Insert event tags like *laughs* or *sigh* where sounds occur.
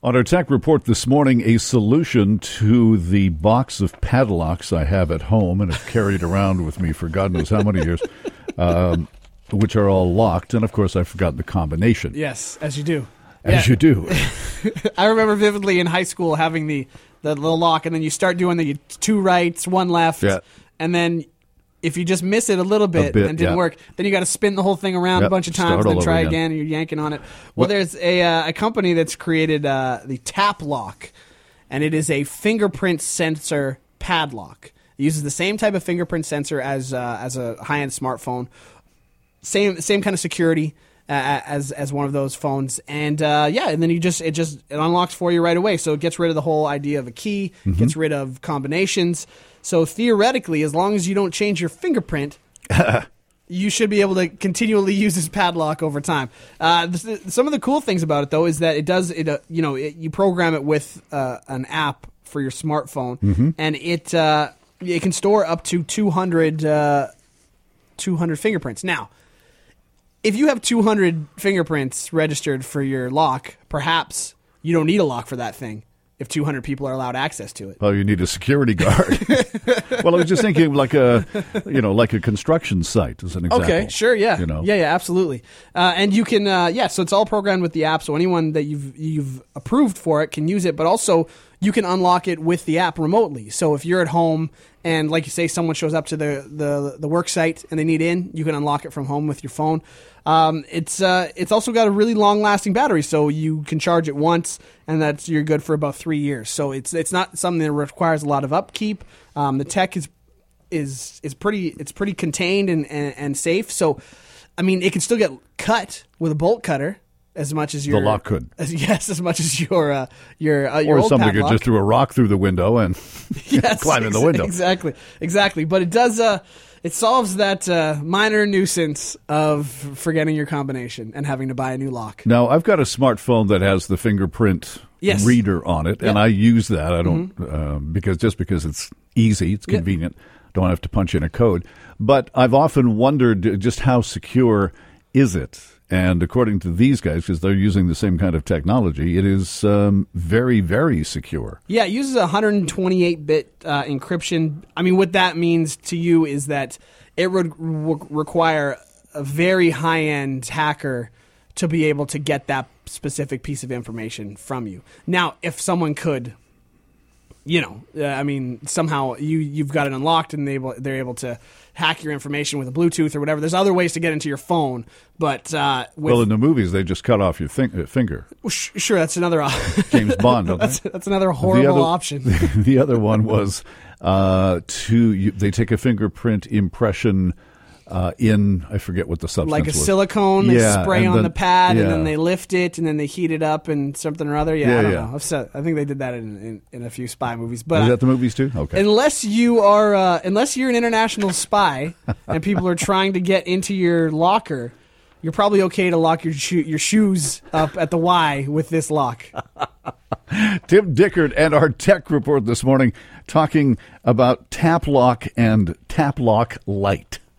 On our tech report this morning, a solution to the box of padlocks I have at home and have carried around with me for God knows how many years, *laughs* um, which are all locked. And of course, I've forgotten the combination. Yes, as you do. As Yeah. you do. *laughs* I remember vividly in high school having the the little lock, and then you start doing the two rights, one left, Yeah. and then if you just miss it a little bit, bit, and it didn't yeah. work, then you got to spin the whole thing around a bunch of times, all then try again. again, and you're yanking on it. Well, What- there's a uh, a company that's created uh, the Tapplock, and it is a fingerprint sensor padlock. It uses the same type of fingerprint sensor as uh, as a high end smartphone same same kind of security as as one of those phones and uh, yeah and then you just it just it unlocks for you right away so it gets rid of the whole idea of a key gets rid of combinations so theoretically as long as you don't change your fingerprint *laughs* you should be able to continually use this padlock over time. Uh, th- some of the cool things about it, though, is that it does it. Uh, you know, it, you program it with uh, an app for your smartphone, and it uh, it can store up to 200, uh, 200 fingerprints. Now, if you have 200 fingerprints registered for your lock, perhaps you don't need a lock for that thing if 200 people are allowed access to it. Oh, you need a security guard. *laughs* well, I was just thinking like a, you know, like a construction site as an example. Okay, sure, yeah, You know, yeah, yeah, absolutely. Uh, and you can, uh, yeah, so it's all programmed with the app. So anyone that you've you've approved for it can use it, but also you can unlock it with the app remotely. So if you're at home and, like you say, someone shows up to the the, the work site and they need in, you can unlock it from home with your phone. Um, it's uh, it's also got a really long lasting battery, so you can charge it once, and that's you're good for about three years. So it's it's not something that requires a lot of upkeep. Um, the tech is is is pretty it's pretty contained and, and, and safe. So, I mean, it can still get cut with a bolt cutter as much as your lock could. As, *laughs* yes, as much as your uh, your uh, your Or old somebody could just throw a rock through the window and *laughs* *laughs* yes, climb in the window. Exactly, exactly. But it does. Uh, it solves that uh, minor nuisance of forgetting your combination and having to buy a new lock. Now, I've got a smartphone that has the fingerprint Yes. reader on it, and Yeah. Mm-hmm. I use that. I don't um, because just because it's easy, it's Yeah. convenient. Don't have to punch in a code. But I've often wondered just how secure is it? And according to these guys, because they're using the same kind of technology, it is um, very, very secure. Yeah, it uses 128 bit uh, encryption. I mean, what that means to you is that it would re- require a very high end hacker to be able to get that specific piece of information from you. Now, if someone could, you know, uh, I mean, somehow you you've got it unlocked and they able, they're able to hack your information with a Bluetooth or whatever. There's other ways to get into your phone, but uh, with, well, in the movies, they just cut off your thing, uh, finger. sh- sure, that's another op- *laughs* James Bond, *laughs* that's, that's another horrible other, option. *laughs* The other one was uh, to you, they take a fingerprint impression uh, in I forget what the substance like a was. silicone. They Yeah, spray on then- the pad, and then they lift it, and then they heat it up, and something or other. Yeah, Yeah, I don't yeah. know. I've said, I think they did that in, in, in a few spy movies. But Is that the movies too? Okay. unless you are, uh, unless you're an international spy, *laughs* and people are trying to get into your locker. You're probably okay to lock your shoe, your shoes up at the Y with this lock. *laughs* Tim Dickard and our tech report this morning talking about Tapplock and Tapplock Light.